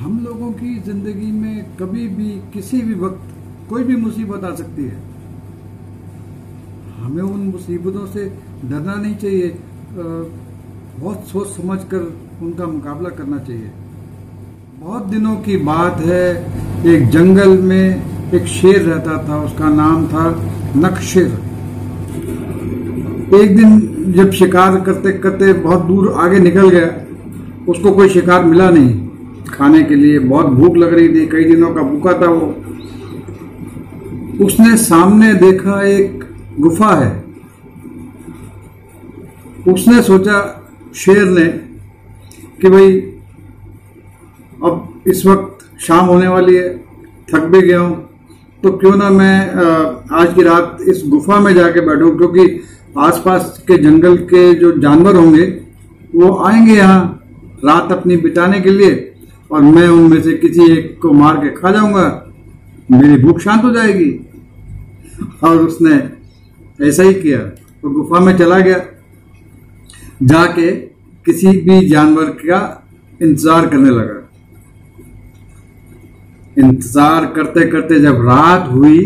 हम लोगों की ज़िंदगी में कभी भी, किसी भी वक्त, कोई भी मुसीबत आ सकती है। हमें उन मुसीबतों से डरना नहीं चाहिए। बहुत सोच समझ कर उनका मुकाबला करना चाहिए। बहुत दिनों की बात है, एक जंगल में एक शेर रहता था, उसका नाम था नक्शेर। एक दिन जब शिकार करते करते बहुत दूर आगे निकल गया, उसको कोई शिकार मिला नहीं। खाने के लिए बहुत भूख लग रही थी, कई दिनों का भूखा था वो। उसने सामने देखा एक गुफा है। उसने सोचा, शेर ने कि भाई, अब इस वक्त शाम होने वाली है, थक भी गया हूँ तो क्यों ना मैं आज की रात इस गुफा में जाके बैठूं, क्योंकि आसपास के जंगल के जो जानवर होंगे, वो आएँगे यहाँ रात अपनी बिताने के लिए। और मैं उनमें से किसी एक को मार के खा जाऊँगा, मेरी भूख शांत हो जाएगी। और उसने ऐसा ही किया तो गुफा में चला गया। जाके किसी भी जानवर का इंतज़ार करने लगा। इंतज़ार करते करते जब रात हुई,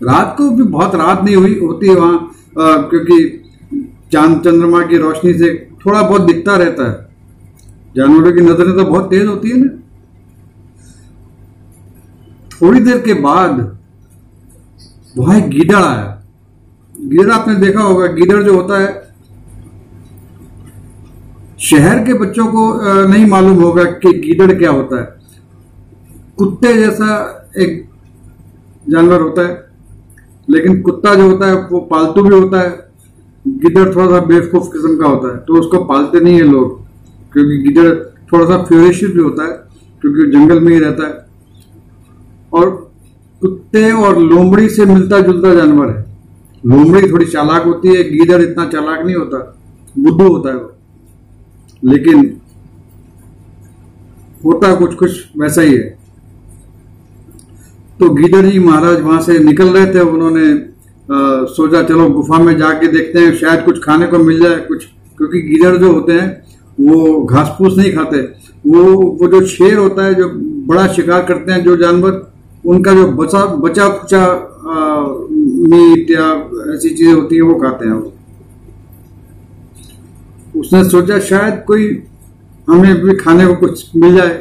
रात को भी बहुत रात नहीं हुई, होती वहाँ क्योंकि चाँद चंद्रमा की रोशनी से थोड़ा बहुत दिखता रहता है। जानवरों की नज़रें तो बहुत तेज होती है ना। थोड़ी देर के बाद वहाँ एक गीदड़ आया। गीदड़ आपने देखा होगा, गीदड़ जो होता है, शहर के बच्चों को नहीं मालूम होगा कि गीदड़ क्या होता है। कुत्ते जैसा एक जानवर होता है, लेकिन कुत्ता जो होता है, वो पालतू भी होता है। गिदड़ थोड़ा सा बेवकूफ़ किस्म का होता है तो उसको पालते नहीं है लोग। क्योंकि गिदड़ थोड़ा सा फ्यूरिशियस भी होता है, क्योंकि जंगल में ही रहता है। और कुत्ते और लोमड़ी से मिलता जुलता जानवर है। लोमड़ी थोड़ी चालाक होती है, गीदड़ इतना चालाक नहीं होता बुद्धू होता है वो। लेकिन होता कुछ कुछ वैसा ही है। तो गीदड़ जी महाराज वहाँ से निकल रहे थे, उन्होंने सोचा, चलो, गुफा में जाके देखते हैं, शायद कुछ खाने को मिल जाए, कुछ, क्योंकि गीदड़ जो होते हैं वो घास फूस नहीं खाते। वो वो जो शेर होता है जो बड़ा शिकार करते हैं जो जानवर उनका जो बचा बचा खुचा मीट या ऐसी चीज़ें होती है वो खाते हैं। वो उसने सोचा शायद कोई हमें भी खाने को कुछ मिल जाए।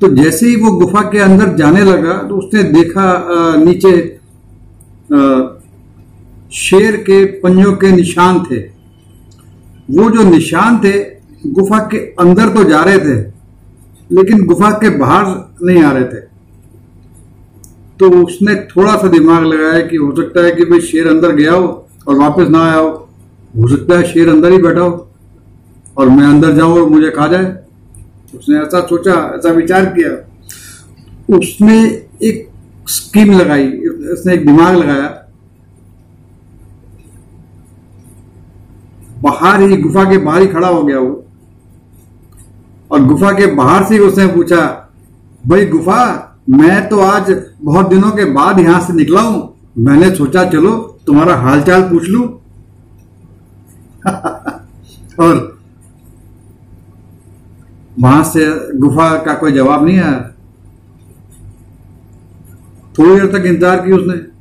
तो जैसे ही वो गुफा के अंदर जाने लगा तो उसने देखा अ, नीचे अ, शेर के पंजों के निशान थे। वो जो निशान थे, गुफा के अंदर तो जा रहे थे, लेकिन गुफा के बाहर नहीं आ रहे थे। तो उसने थोड़ा सा दिमाग लगाया कि हो सकता है कि भाई शेर अंदर गया हो और वापस ना आया हो। हो सकता है शेर अंदर ही बैठा हो और मैं अंदर जाऊँ और मुझे खा जाए। उसने ऐसा सोचा, ऐसा विचार किया। उसने एक स्कीम लगाई, उसने एक दिमाग लगाया बाहर ही गुफा के बाहर ही खड़ा हो गया वो। और गुफा के बाहर से उसने पूछा, भाई गुफा, मैं तो आज बहुत दिनों के बाद यहाँ से निकला हूँ। मैंने सोचा, चलो तुम्हारा हालचाल पूछ लू। और वहाँ से गुफा का कोई जवाब नहीं आया। थोड़ी देर तक इंतज़ार की उसने।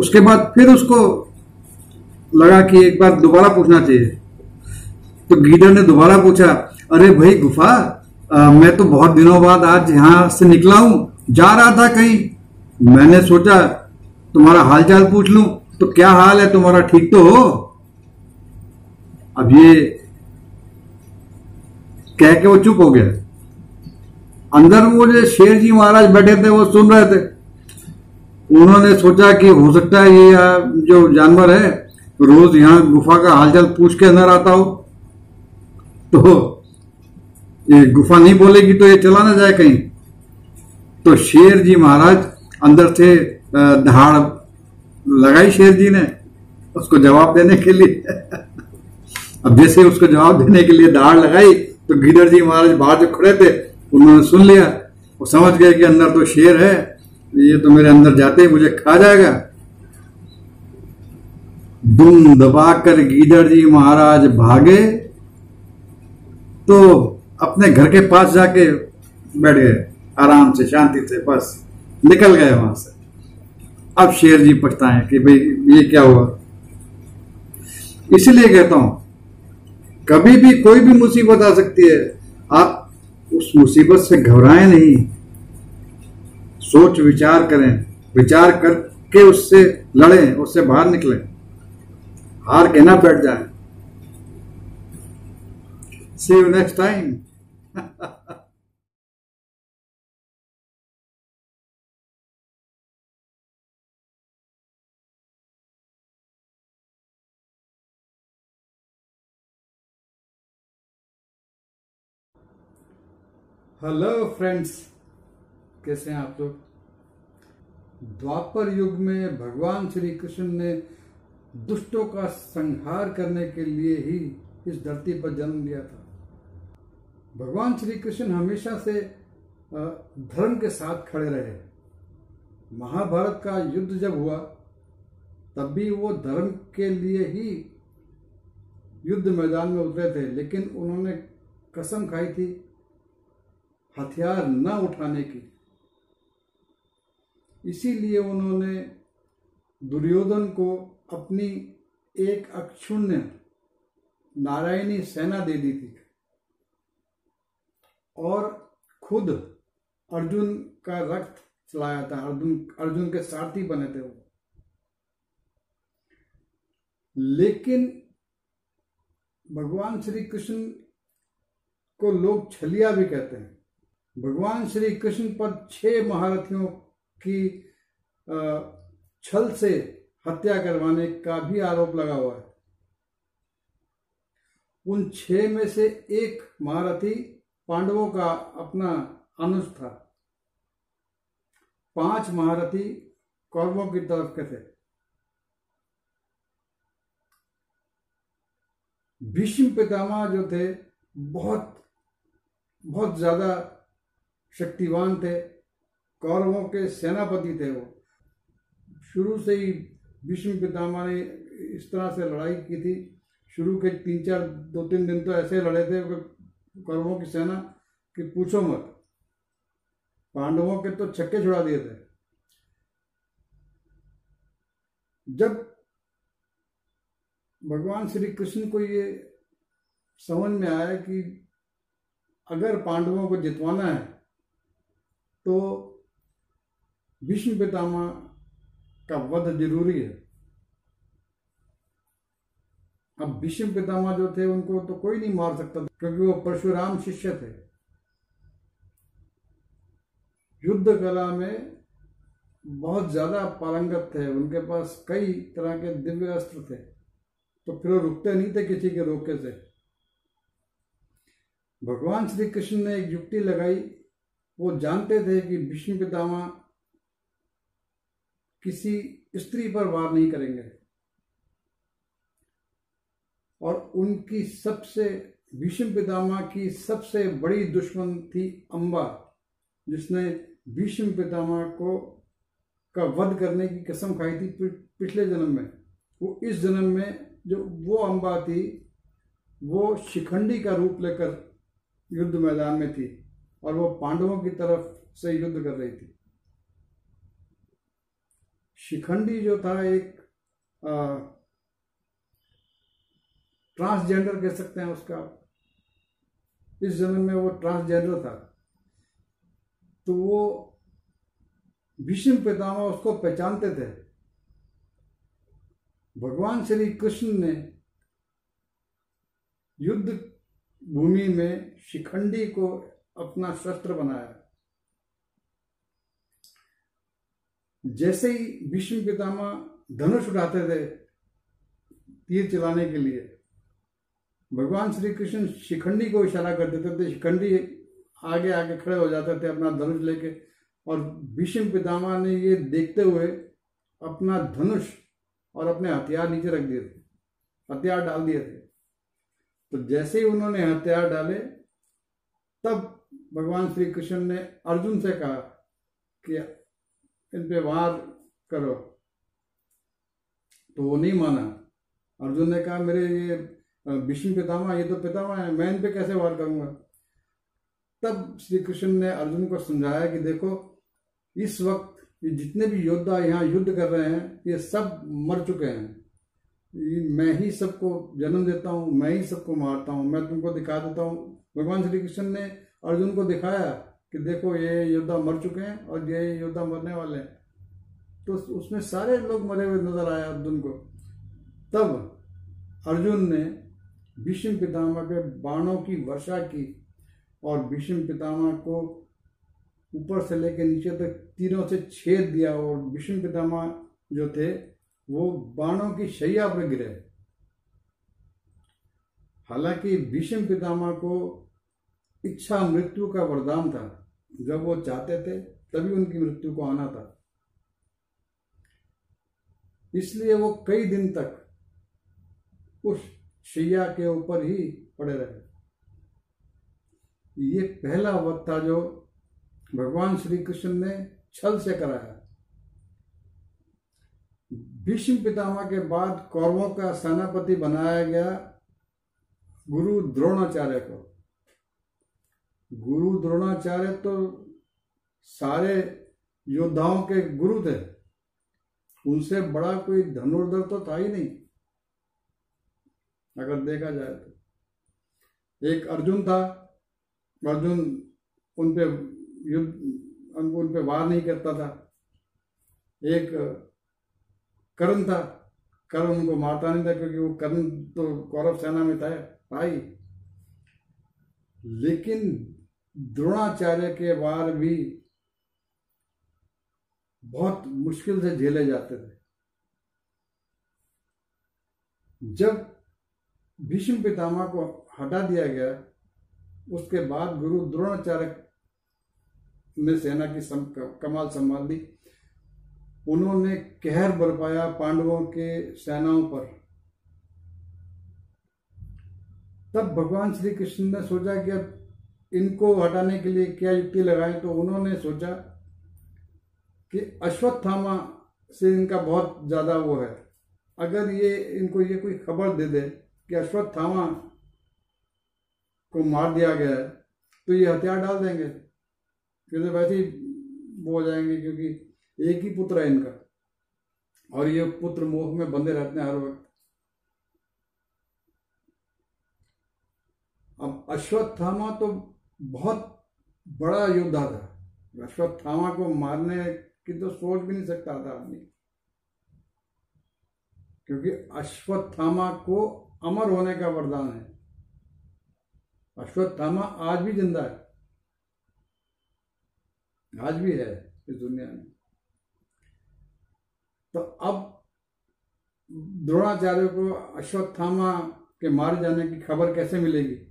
उसके बाद फिर उसको लगा कि एक बार दोबारा पूछना चाहिए। तो गीडर ने दोबारा पूछा अरे भाई गुफा अ, मैं तो बहुत दिनों बाद आज यहाँ से निकला हूँ जा रहा था कहीं? मैंने सोचा तुम्हारा हालचाल पूछ लू तो क्या हाल है तुम्हारा ठीक तो हो? अब ये कह के वो चुप हो गया। अंदर वो जो शेर जी महाराज बैठे थे वो सुन रहे थे। उन्होंने सोचा कि हो सकता है ये जो जानवर है रोज यहाँ गुफा का हालचाल पूछ के अंदर आता हो तो ये गुफा नहीं बोलेगी तो ये चला ना जाए कहीं। तो शेर जी महाराज अंदर से दहाड़ लगाई शेर जी ने उसको जवाब देने के लिए। अब जैसे उसको जवाब देने के लिए दहाड़ लगाई तो गिदड़ जी महाराज बाहर जो खड़े थे, उन्होंने सुन लिया। वो समझ गए कि अंदर तो शेर है, ये तो मेरे अंदर जाते ही मुझे खा जाएगा। दुम दबाकर गीदड़ जी महाराज भागे तो अपने घर के पास जाके बैठ गए। आराम से, शांति से, बस। निकल गए वहाँ से। अब शेर जी पछताए कि भाई, ये क्या हुआ? इसलिए कहता हूँ, कभी भी कोई भी मुसीबत आ सकती है। आप उस मुसीबत से घबराएँ नहीं। सोच, विचार करें। विचार करके उससे लड़ें, उससे बाहर निकलें। हार के ना बैठ जाए। See you next time hello friends कैसे हैं आप लोग? द्वापर युग में भगवान श्री कृष्ण ने दुष्टों का संहार करने के लिए ही इस धरती पर जन्म लिया था। भगवान श्री कृष्ण हमेशा से धर्म के साथ खड़े रहे। महाभारत का युद्ध जब हुआ, तब भी वो धर्म के लिए ही युद्ध मैदान में उतरे थे, लेकिन उन्होंने कसम खाई थी, हथियार न उठाने की। इसीलिए उन्होंने दुर्योधन को अपनी एक अक्षुण्य नारायणी सेना दे दी थी। और खुद अर्जुन का रक्त चलाया था। अर्जुन अर्जुन के सारथी बने थे वो। लेकिन भगवान श्री कृष्ण को लोग छलिया भी कहते हैं। भगवान श्री कृष्ण पर छह महारथियों की छल से हत्या करवाने का भी आरोप लगा हुआ है। उन छह में से एक महारथी पांडवों का अपना अनुज था। पाँच महारथी कौरवों की तरफ़ के थे। भीष्म पितामह जो थे, बहुत बहुत ज़्यादा शक्तिवान थे। कौरवों के सेनापति थे वो। शुरू से ही भीष्म पितामह ने इस तरह से लड़ाई की थी। शुरू के तीन चार, दो तीन दिन तो ऐसे लड़े थे कौरवों की सेना कि पूछो मत। पांडवों के तो छक्के छुड़ा दिए थे। जब भगवान श्री कृष्ण को ये समझ में आया कि अगर पांडवों को जितवाना है तो भीष्म पितामह का वध ज़रूरी है। अब भीष्म पितामह जो थे, उनको तो कोई नहीं मार सकता, क्योंकि वो परशुराम शिष्य थे। युद्ध कला में बहुत ज़्यादा पारंगत थे, उनके पास कई तरह के दिव्य अस्त्र थे तो फिर वो रुकते नहीं थे किसी के रोके से। भगवान श्री कृष्ण ने एक युक्ति लगाई, वो जानते थे कि भीष्म पितामह किसी स्त्री पर वार नहीं करेंगे। और उनकी सबसे, भीष्म पितामह की सबसे बड़ी दुश्मन थी अंबा, जिसने भीष्म पितामह को, का वध करने की कसम खाई थी पिछले जन्म में। वो इस जन्म में जो वो अंबा थी, वो शिखंडी का रूप लेकर युद्ध मैदान में थी और वो पांडवों की तरफ़ से युद्ध कर रही थी। शिखंडी जो था एक ट्रांसजेंडर कह सकते हैं उसका। इस जन्म में वो ट्रांसजेंडर था। तो वो भीष्म पितामह उसको पहचानते थे। भगवान श्री कृष्ण ने युद्ध भूमि में शिखंडी को अपना शस्त्र बनाया। जैसे ही भीष्म पितामह धनुष उठाते थे, तीर चलाने के लिए, भगवान श्री कृष्ण शिखंडी को इशारा कर देते थे शिखंडी आगे आगे खड़े हो जाते थे अपना धनुष लेके। और भीष्म पितामह ने ये देखते हुए अपना धनुष और अपने हथियार नीचे रख दिए थे, हथियार डाल दिए थे। तो जैसे ही उन्होंने हथियार डाले, तब भगवान श्री कृष्ण ने अर्जुन से कहा कि वार करो। तो वो नहीं माना। अर्जुन ने कहा, मेरे ये विष्णु पितामह, ये तो पितामह है, मैं इन पे कैसे वार करूँगा? तब श्री कृष्ण ने अर्जुन को समझाया कि देखो, इस वक्त ये जितने भी योद्धा यहाँ युद्ध कर रहे हैं, ये सब मर चुके हैं। मैं ही सबको जन्म देता हूँ, मैं ही सबको मारता हूँ, मैं तुमको दिखा देता हूँ। भगवान श्री कृष्ण ने अर्जुन को दिखाया कि देखो ये योद्धा मर चुके हैं और ये योद्धा मरने वाले हैं। तो उसमें सारे लोग मरे हुए नज़र आए अर्जुन को। तब अर्जुन ने भीष्म पितामह के बाणों की वर्षा की और भीष्म पितामह को ऊपर से लेकर नीचे तक तीरों से छेद दिया और भीष्म पितामह जो थे, वो बाणों की शैया पर गिरे। हालाँकि भीष्म पितामह को इच्छा मृत्यु का वरदान था। जब वो चाहते थे, तभी उनकी मृत्यु को आना था। इसलिए वो कई दिन तक उस शैया के ऊपर ही पड़े रहे। ये पहला वक्त था जो भगवान श्री कृष्ण ने छल से कराया। भीष्म पितामह के बाद कौरवों का सेनापति बनाया गया गुरु द्रोणाचार्य को। गुरु द्रोणाचार्य तो सारे योद्धाओं के गुरु थे। उनसे बड़ा कोई धनुर्धर तो था ही नहीं, अगर देखा जाए तो। एक अर्जुन था, अर्जुन उन पे युद्ध, उन पे वार नहीं करता था। एक कर्ण था, कर्ण उनको मारता नहीं था, क्योंकि वो कर्ण तो कौरव सेना में था, भाई। लेकिन द्रोणाचार्य के वार भी बहुत मुश्किल से झेले जाते थे। जब भीष्म पितामह को हटा दिया गया उसके बाद गुरु द्रोणाचार्य ने सेना की सम, कमाल संभाल ली उन्होंने कहर बरपाया पांडवों के सेनाओं पर। तब भगवान श्री कृष्ण ने सोचा कि अब इनको हटाने के लिए क्या युक्ति लगाए? तो उन्होंने सोचा कि अश्वत्थामा से इनका बहुत ज़्यादा वो है। अगर ये, इनको ये कोई खबर दे दे कि अश्वत्थामा को मार दिया गया है तो ये हथियार डाल देंगे। फिर तो वैसे ही वो हो जाएँगे क्योंकि एक ही पुत्र है इनका। और ये पुत्र मोह में बंधे रहते हैं हर वक्त। अब अश्वत्थामा तो बहुत बड़ा योद्धा था अश्वत्थामा को मारने की तो सोच भी नहीं सकता था आदमी। क्योंकि अश्वत्थामा को अमर होने का वरदान है। अश्वत्थामा आज भी ज़िंदा है। आज भी है इस दुनिया में। तो अब द्रोणाचार्य को अश्वत्थामा के मारे जाने की खबर कैसे मिलेगी?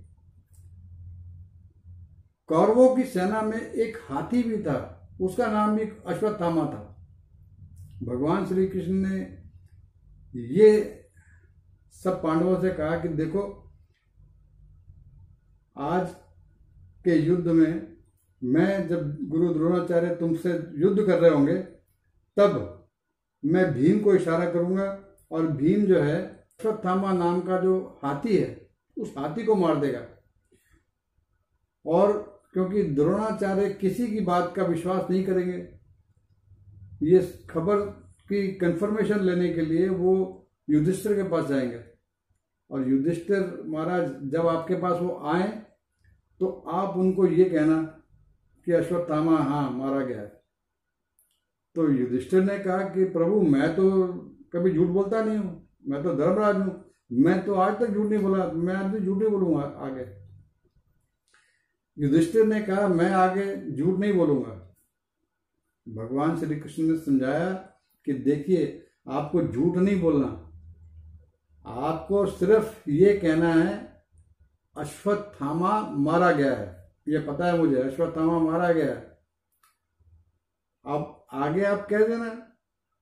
कौरवों की सेना में एक हाथी भी था। उसका नाम भी अश्वत्थामा था। भगवान श्री कृष्ण ने ये सब पांडवों से कहा कि देखो, आज के युद्ध में मैं जब गुरु द्रोणाचार्य तुमसे युद्ध कर रहे होंगे, तब मैं भीम को इशारा करूँगा और भीम जो है, अश्वत्थामा नाम का जो हाथी है, उस हाथी को मार देगा। और क्योंकि द्रोणाचार्य किसी की बात का विश्वास नहीं करेंगे। ये खबर की कंफर्मेशन लेने के लिए वो युधिष्ठिर के पास जाएँगे। और युधिष्ठिर महाराज, जब आपके पास वो आए तो आप उनको ये कहना कि अश्वत्थामा हाँ मारा गया है। तो युधिष्ठिर ने कहा कि, प्रभु, मैं तो कभी झूठ बोलता नहीं हूँ, मैं तो धर्मराज हूँ, मैं तो आज तक झूठ नहीं बोला, मैं आज भी झूठ नहीं बोलूँगा आगे। युधिष्ठिर ने कहा, मैं आगे झूठ नहीं बोलूँगा. भगवान श्री कृष्ण ने समझाया कि देखिए, आपको झूठ नहीं बोलना। आपको सिर्फ़ ये कहना है, अश्वत्थामा मारा गया है। ये पता है मुझे, अश्वत्थामा मारा गया है। अब आगे आप कह देना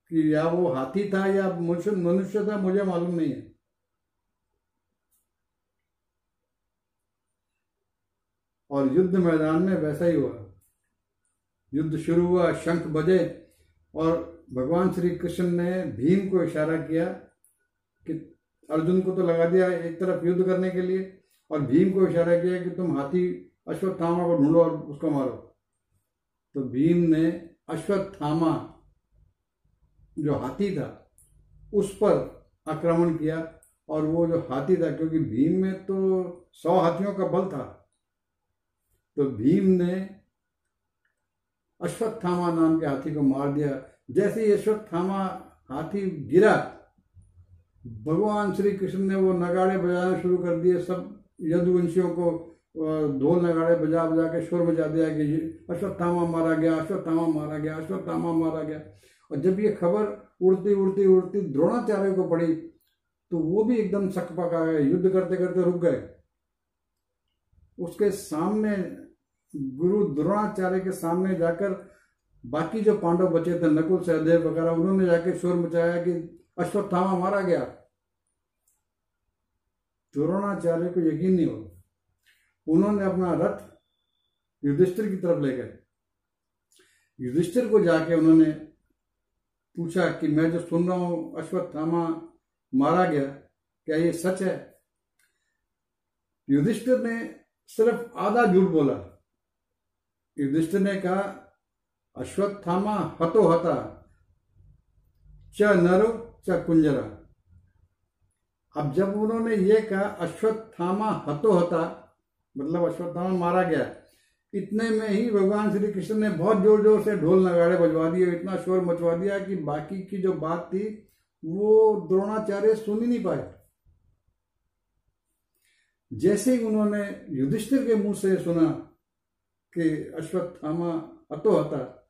कि या वो हाथी था या मनुष्य मनुष्य था, मुझे मालूम नहीं है। और युद्ध मैदान में वैसा ही हुआ। युद्ध शुरू हुआ, शंख बजे, और भगवान श्री कृष्ण ने भीम को इशारा किया कि अर्जुन को तो लगा दिया एक तरफ़ युद्ध करने के लिए, और भीम को इशारा किया कि तुम हाथी अश्वत्थामा को ढूंढो और उसको मारो। तो भीम ने अश्वत्थामा, जो हाथी था, उस पर आक्रमण किया, और वो जो हाथी था, क्योंकि भीम में तो सौ हाथियों का बल था तो भीम ने अश्वत्थामा नाम के हाथी को मार दिया। जैसे ही अश्वत्थामा हाथी गिरा, भगवान श्री कृष्ण ने वो नगाड़े बजाना शुरू कर दिए। सब यदुवंशियों को ढोल नगाड़े बजा बजा के शोर बजा दिया कि अश्वत्थामा मारा गया, अश्वत्थामा मारा गया, अश्वत्थामा मारा गया। और जब ये खबर उड़ती उड़ती उड़ती द्रोणाचार्य को पड़ी तो वो भी एकदम सकपक गए। युद्ध करते करते रुक गए। उसके सामने गुरु द्रोणाचार्य के सामने जाकर बाकी जो पांडव बचे थे, नकुल, सहदेव वगैरह, उन्होंने जाके शोर मचाया कि अश्वत्थामा मारा गया। द्रोणाचार्य को यकीन नहीं हो उन्होंने अपना रथ युधिष्ठिर की तरफ़ ले गए युधिष्ठिर को जाके उन्होंने पूछा कि मैं जो सुन रहा हूँ, अश्वत्थामा मारा गया, क्या ये सच है? युधिष्ठिर ने सिर्फ़ आधा झूठ बोला। युधिष्ठिर ने कहा, अश्वत्थामा हतो हता, च नरो च कुंजरा। अब जब उन्होंने ये कहा, अश्वत्थामा हतो हता मतलब अश्वत्थामा मारा गया, इतने में ही भगवान श्री कृष्ण ने बहुत ज़ोर ज़ोर से ढोल नगाड़े बजवा दिए इतना शोर मचवा दिया कि बाकी की जो बात थी, वो द्रोणाचार्य सुन ही नहीं पाए। जैसे ही उन्होंने युधिष्ठिर के मुँह से सुना कि अश्वत्थामा अतो हता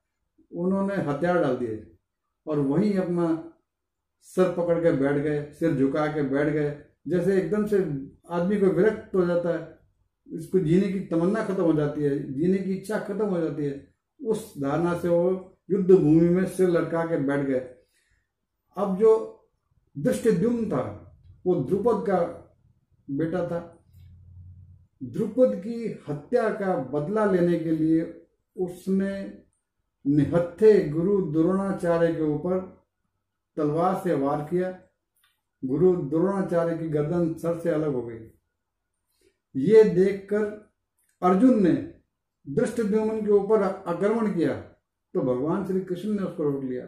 उन्होंने हथियार डाल दिए और वहीं अपना सर पकड़ के बैठ गए, सिर झुका के बैठ गए। जैसे एकदम से आदमी को विरक्त हो जाता है, इसको जीने की तमन्ना खत्म हो जाती है, जीने की इच्छा खत्म हो जाती है। उस धारणा से वो युद्ध भूमि में सिर लटका के बैठ गए। अब जो दृष्टिद्युम्न था, वो द्रुपद का बेटा था। द्रुपद की हत्या का बदला लेने के लिए उसने निहत्थे गुरु द्रोणाचार्य के ऊपर तलवार से वार किया। गुरु द्रोणाचार्य की गर्दन सर से अलग हो गई। ये देखकर अर्जुन ने दृष्ट के ऊपर आक्रमण किया तो भगवान श्री कृष्ण ने उसको रोक लिया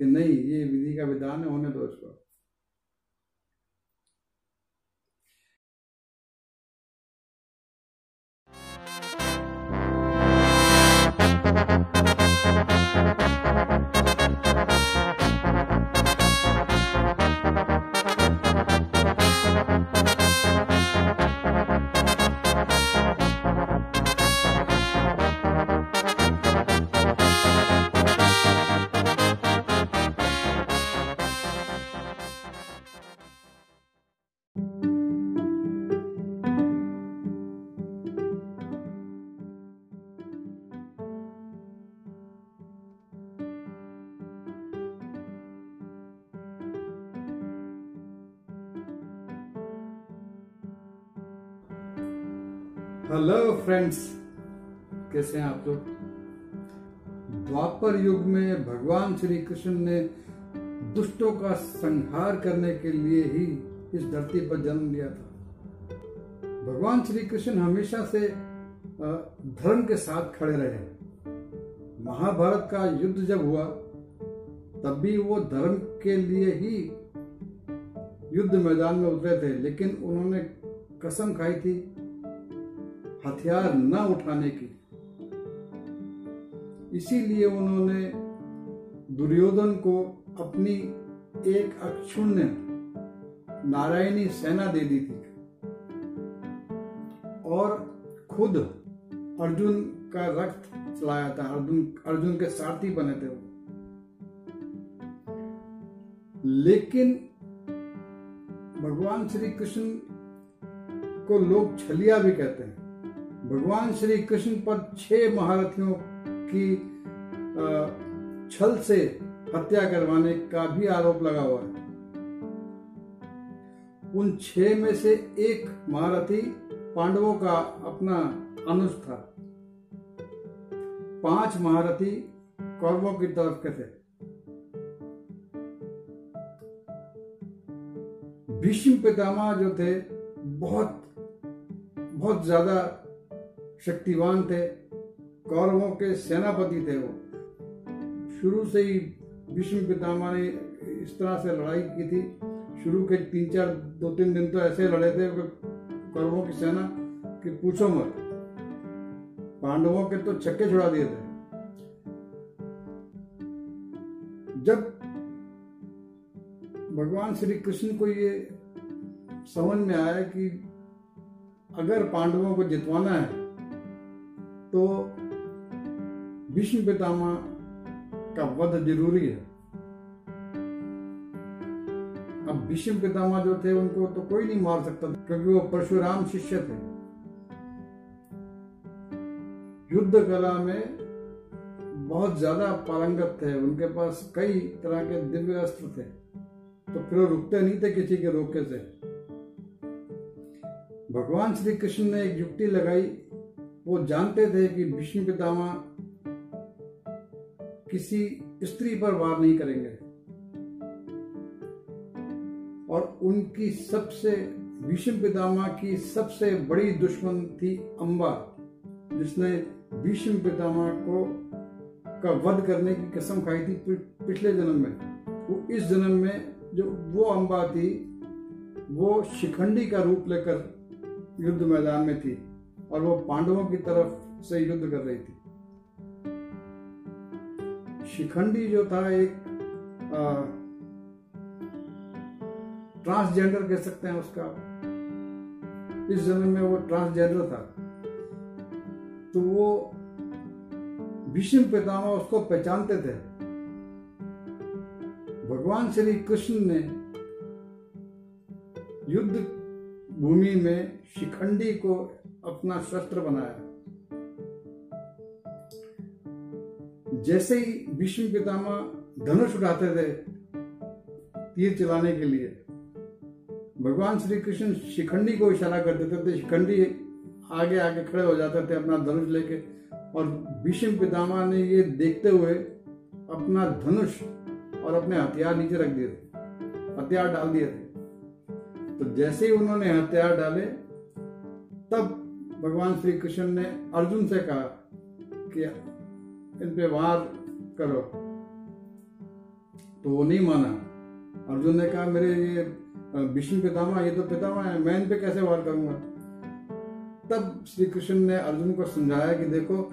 कि नहीं, ये विधि का विधान है, होने दो उसको हेलो फ्रेंड्स कैसे हैं आप लोग? द्वापर युग में भगवान श्री कृष्ण ने दुष्टों का संहार करने के लिए ही इस धरती पर जन्म लिया था। भगवान श्री कृष्ण हमेशा से धर्म के साथ खड़े रहे। महाभारत का युद्ध जब हुआ, तब भी वो धर्म के लिए ही युद्ध मैदान में उतरे थे, लेकिन उन्होंने कसम खाई थी हथियार न उठाने की इसीलिए उन्होंने दुर्योधन को अपनी एक अक्षुण्य नारायणी सेना दे दी थी और खुद अर्जुन का रक्त चलाया था। अर्जुन अर्जुन के सारथी बने थे वो। लेकिन भगवान श्री कृष्ण को लोग छलिया भी कहते हैं। भगवान श्री कृष्ण पर छह महारथियों की छल से हत्या करवाने का भी आरोप लगा हुआ है। उन छह में से एक महारथी पांडवों का अपना अनुज था। पाँच महारथी कौरवों की तरफ़ के थे। भीष्म पितामह जो थे, बहुत बहुत ज़्यादा शक्तिवान थे, कौरवों के सेनापति थे वो। शुरू से ही भीष्म पितामह ने इस तरह से लड़ाई की थी। शुरू के तीन चार दो तीन दिन तो ऐसे लड़े थे कौरवों की सेना कि पूछो मत। पांडवों के तो छक्के छुड़ा दिए थे। जब भगवान श्री कृष्ण को ये समझ में आया कि अगर पांडवों को जितवाना है तो भीष्म पितामह का वध ज़रूरी है। अब भीष्म पितामह जो थे, उनको तो कोई नहीं मार सकता क्योंकि वो परशुराम शिष्य थे। युद्ध कला में बहुत ज़्यादा पारंगत थे, उनके पास कई तरह के दिव्य अस्त्र थे तो फिर वो रुकते नहीं थे किसी के रोके से। भगवान श्री कृष्ण ने एक युक्ति लगाई वो जानते थे कि भीष्म पितामह किसी स्त्री पर वार नहीं करेंगे। और उनकी सबसे भीष्म पितामह की सबसे बड़ी दुश्मन थी अंबा, जिसने भीष्म पितामह को, का वध करने की कसम खाई थी पिछले जन्म में। वो इस जन्म में जो वो अंबा थी, वो शिखंडी का रूप लेकर युद्ध मैदान में थी। और वो पांडवों की तरफ़ से युद्ध कर रही थी। शिखंडी जो था एक ट्रांसजेंडर कह सकते हैं उसका। इस जन्म में वो ट्रांसजेंडर था। तो वो भीष्म पितामह उसको पहचानते थे। भगवान श्री कृष्ण ने युद्ध भूमि में शिखंडी को अपना शस्त्र बनाया। जैसे ही भीष्म पितामह धनुष उठाते थे, तीर चलाने के लिए, भगवान श्री कृष्ण शिखंडी को इशारा कर देते थे। शिखंडी आगे आगे खड़े हो जाते थे अपना धनुष लेके। और भीष्म पितामह ने ये देखते हुए अपना धनुष और अपने हथियार नीचे रख दिए थे, हथियार डाल दिए थे। तो जैसे ही उन्होंने हथियार डाले, तब भगवान श्री कृष्ण ने अर्जुन से कहा कि इन पे वार करो। तो वो नहीं माना। अर्जुन ने कहा, मेरे ये विष्णु पितामा ये तो पितामा है, मैं इन पे कैसे वार करूँगा? तब श्री कृष्ण ने अर्जुन को समझाया कि देखो,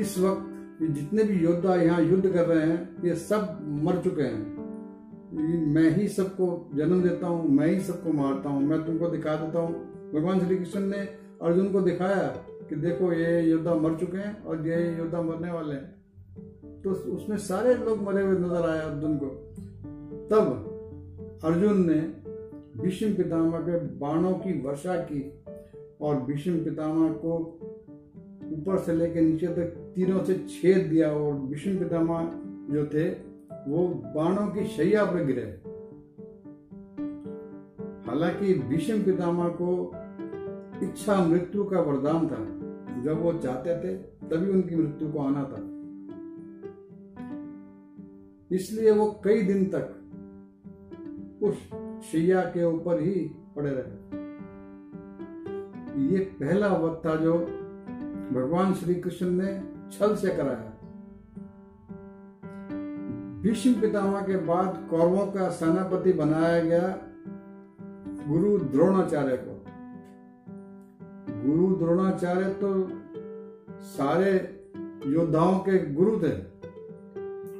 इस वक्त जितने भी योद्धा यहाँ युद्ध कर रहे हैं, ये सब मर चुके हैं। मैं ही सबको जन्म देता हूँ, मैं ही सबको मारता हूँ, मैं तुमको दिखा देता हूँ। भगवान श्री कृष्ण ने अर्जुन को दिखाया कि देखो, ये योद्धा मर चुके हैं और ये योद्धा मरने वाले हैं। तो उसमें सारे लोग मरे हुए नज़र आए अर्जुन को। तब अर्जुन ने भीष्म पितामह पे बाणों की वर्षा की और भीष्म पितामह को ऊपर से लेकर नीचे तक तीनों से छेद दिया और भीष्म पितामह जो थे, वो बाणों की शैया पर गिरे। हालाँकि भीष्म पितामह को इच्छा मृत्यु का वरदान था। जब वो चाहते थे, तभी उनकी मृत्यु को आना था। इसलिए वो कई दिन तक उस शैया के ऊपर ही पड़े रहे। ये पहला वक्त था जो भगवान श्री कृष्ण ने छल से कराया। भीष्म पितामह के बाद कौरवों का सेनापति बनाया गया गुरु द्रोणाचार्य को। गुरु द्रोणाचार्य तो सारे योद्धाओं के गुरु थे।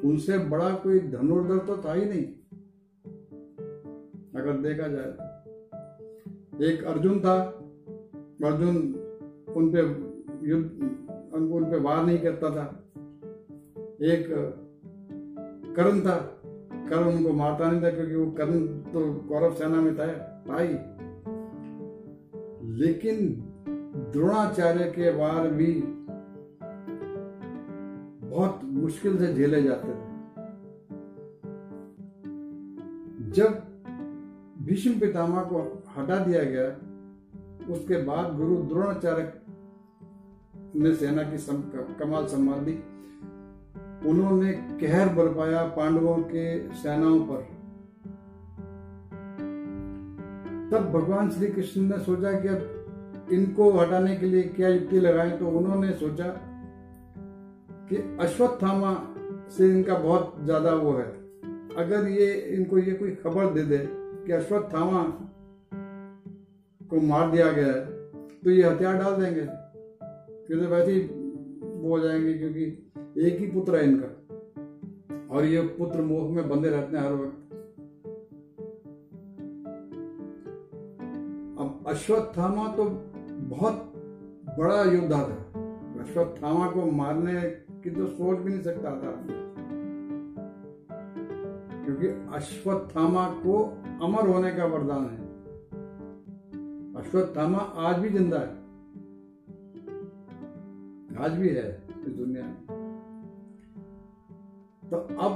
उनसे बड़ा कोई धनुर्धर तो था ही नहीं। अगर देखा जाए तो। एक अर्जुन था। अर्जुन उन पे युद्ध, उन पे वार नहीं करता था। एक कर्ण था। कर्ण उनको मारता नहीं था क्योंकि वो कर्ण तो कौरव सेना में था। भाई, लेकिन द्रोणाचार्य के वार भी बहुत मुश्किल से झेले जाते थे। जब भीष्म पितामह को हटा दिया गया उसके बाद गुरु द्रोणाचार्य ने सेना की सम, कमाल संभाल दी। उन्होंने कहर बरपाया पांडवों के सेनाओं पर। तब भगवान श्री कृष्ण ने सोचा कि अब इनको हटाने के लिए क्या युक्ति लगाएँ? तो उन्होंने सोचा कि अश्वत्थामा से इनका बहुत ज़्यादा वो है। अगर ये, इनको ये कोई खबर दे दे कि अश्वत्थामा को मार दिया गया है तो ये हथियार डाल देंगे। फिर तो वैसे ही वो हो जाएँगे क्योंकि एक ही पुत्र है इनका। और ये पुत्र मोह में बंधे रहते हैं हर वक्त। अब अश्वत्थामा तो बहुत बड़ा योद्धा था अश्वत्थामा को मारने की तो सोच भी नहीं सकता था। क्योंकि अश्वत्थामा को अमर होने का वरदान है। अश्वत्थामा आज भी ज़िंदा है। आज भी है इस दुनिया में। तो अब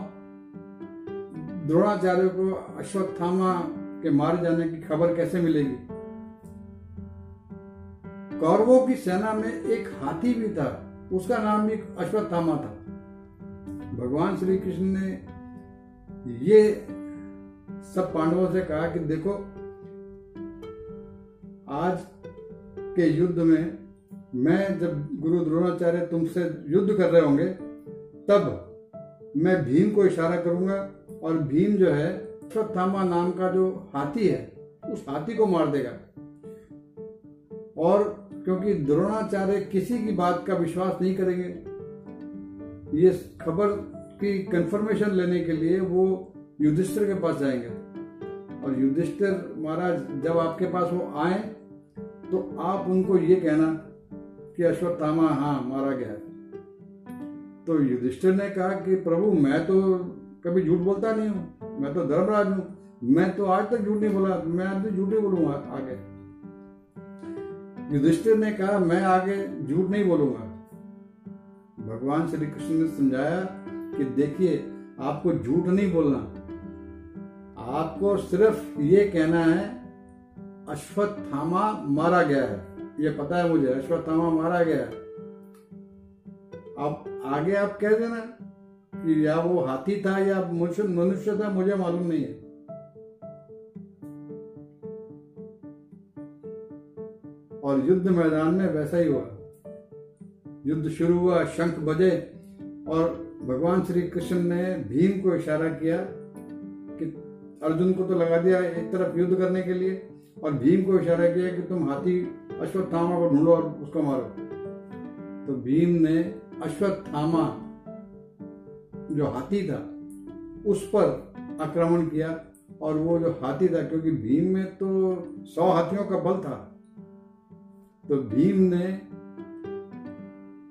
द्रोणाचार्य को अश्वत्थामा के मारे जाने की खबर कैसे मिलेगी? कौरवों की सेना में एक हाथी भी था। उसका नाम भी अश्वत्थामा था। भगवान श्री कृष्ण ने ये सब पांडवों से कहा कि देखो, आज के युद्ध में मैं जब गुरु द्रोणाचार्य तुमसे युद्ध कर रहे होंगे, तब मैं भीम को इशारा करूँगा और भीम जो है, अश्वत्थामा नाम का जो हाथी है, उस हाथी को मार देगा। और क्योंकि द्रोणाचार्य किसी की बात का विश्वास नहीं करेंगे। ये खबर की कंफर्मेशन लेने के लिए वो युधिष्ठिर के पास जाएँगे। और युधिष्ठिर महाराज, जब आपके पास वो आए तो आप उनको ये कहना कि अश्वत्थामा हाँ मारा गया तो युधिष्ठिर ने कहा कि, प्रभु, मैं तो कभी झूठ बोलता नहीं हूँ, मैं तो धर्मराज हूँ। मैं तो आज तक झूठ नहीं बोला, मैं आज भी झूठ ही बोलूँगा आगे। युधिष्ठिर ने कहा, मैं आगे झूठ नहीं बोलूँगा. भगवान श्री कृष्ण ने समझाया कि देखिए, आपको झूठ नहीं बोलना। आपको सिर्फ़ ये कहना है, अश्वत्थामा मारा गया है। ये पता है मुझे, अश्वत्थामा मारा गया है। अब आगे आप कह देना कि या वो हाथी था या मनुष्य था, मुझे मालूम नहीं है। और युद्ध मैदान में वैसा ही हुआ। युद्ध शुरू हुआ, शंख बजे, और भगवान श्री कृष्ण ने भीम को इशारा किया कि अर्जुन को तो लगा दिया एक तरफ़ युद्ध करने के लिए, और भीम को इशारा किया कि तुम हाथी अश्वत्थामा को ढूंढो और उसको मारो। तो भीम ने अश्वत्थामा, जो हाथी था, उस पर आक्रमण किया, और वो जो हाथी था, क्योंकि भीम में तो सौ हाथियों का बल था तो भीम ने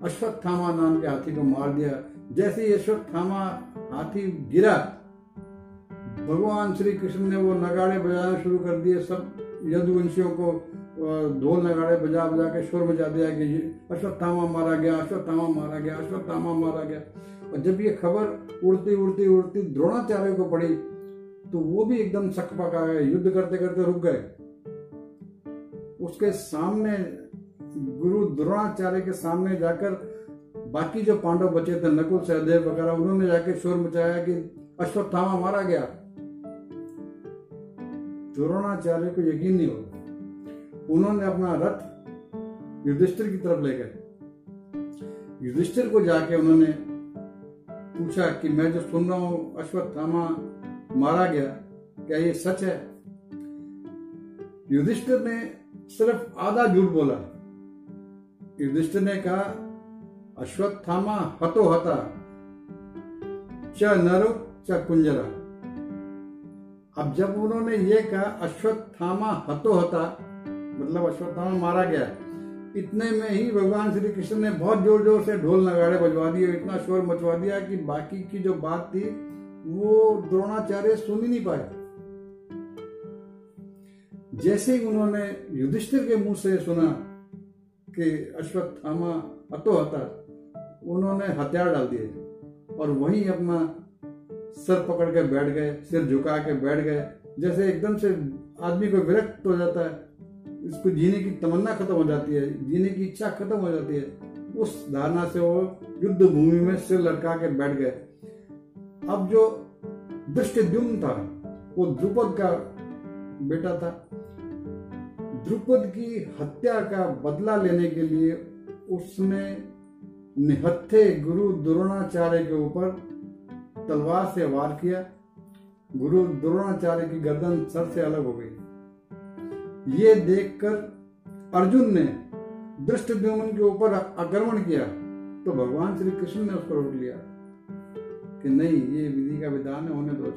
अश्वत्थामा नाम के हाथी को मार दिया। जैसे ही अश्वत्थामा हाथी गिरा, भगवान श्री कृष्ण ने वो नगाड़े बजाना शुरू कर दिए। सब यदुवंशियों को ढोल नगाड़े बजा बजा के शोर मचा दिया कि अश्वत्थामा मारा गया, अश्वत्थामा मारा गया, अश्वत्थामा मारा गया। और जब ये खबर उड़ती उड़ती उड़ती द्रोणाचार्य को पड़ी तो वो भी एकदम शक पका गए। युद्ध करते करते रुक गए। उसके सामने गुरु द्रोणाचार्य के सामने जाकर बाकी जो पांडव बचे थे, नकुल, सहदेव वगैरह, उन्होंने जाके शोर मचाया कि अश्वत्थामा मारा गया। द्रोणाचार्य को यकीन नहीं हो उन्होंने अपना रथ युधिष्ठिर की तरफ़ ले गए। युधिष्ठिर को जाके उन्होंने पूछा कि मैं जो सुन रहा हूँ, अश्वत्थामा मारा गया, क्या ये सच है? युधिष्ठिर ने सिर्फ़ आधा झूठ बोला। युधिष्ठिर ने कहा, अश्वत्थामा हतो हता, च नरो च कुंजरा। अब जब उन्होंने ये कहा, अश्वत्थामा हतो हता मतलब अश्वत्थामा मारा गया, इतने में ही भगवान श्री कृष्ण ने बहुत ज़ोर ज़ोर से ढोल नगाड़े बजवा दिए इतना शोर मचवा दिया कि बाकी की जो बात थी, वो द्रोणाचार्य सुन ही नहीं पाए। जैसे ही उन्होंने युधिष्ठिर के मुँह से सुना कि अश्वत्थामा हता उन्होंने हथियार डाल दिए और वहीं अपना सर पकड़ के बैठ गए, सिर झुका के बैठ गए। जैसे एकदम से आदमी को विरक्त हो जाता है, इसको जीने की तमन्ना खत्म हो जाती है, जीने की इच्छा खत्म हो जाती है। उस धारणा से वो युद्ध भूमि में सिर लटका के बैठ गए। अब जो दृष्टि था, वो द्रुपद का बेटा था। द्रुपद की हत्या का बदला लेने के लिए उसने निहत्थे गुरु द्रोणाचार्य के ऊपर तलवार से वार किया। गुरु द्रोणाचार्य की गर्दन सर से अलग हो गई। ये देखकर अर्जुन ने दृष्ट के ऊपर आक्रमण किया तो भगवान श्री कृष्ण ने उसको रोक लिया कि नहीं, ये विधि का विधान है, होने दो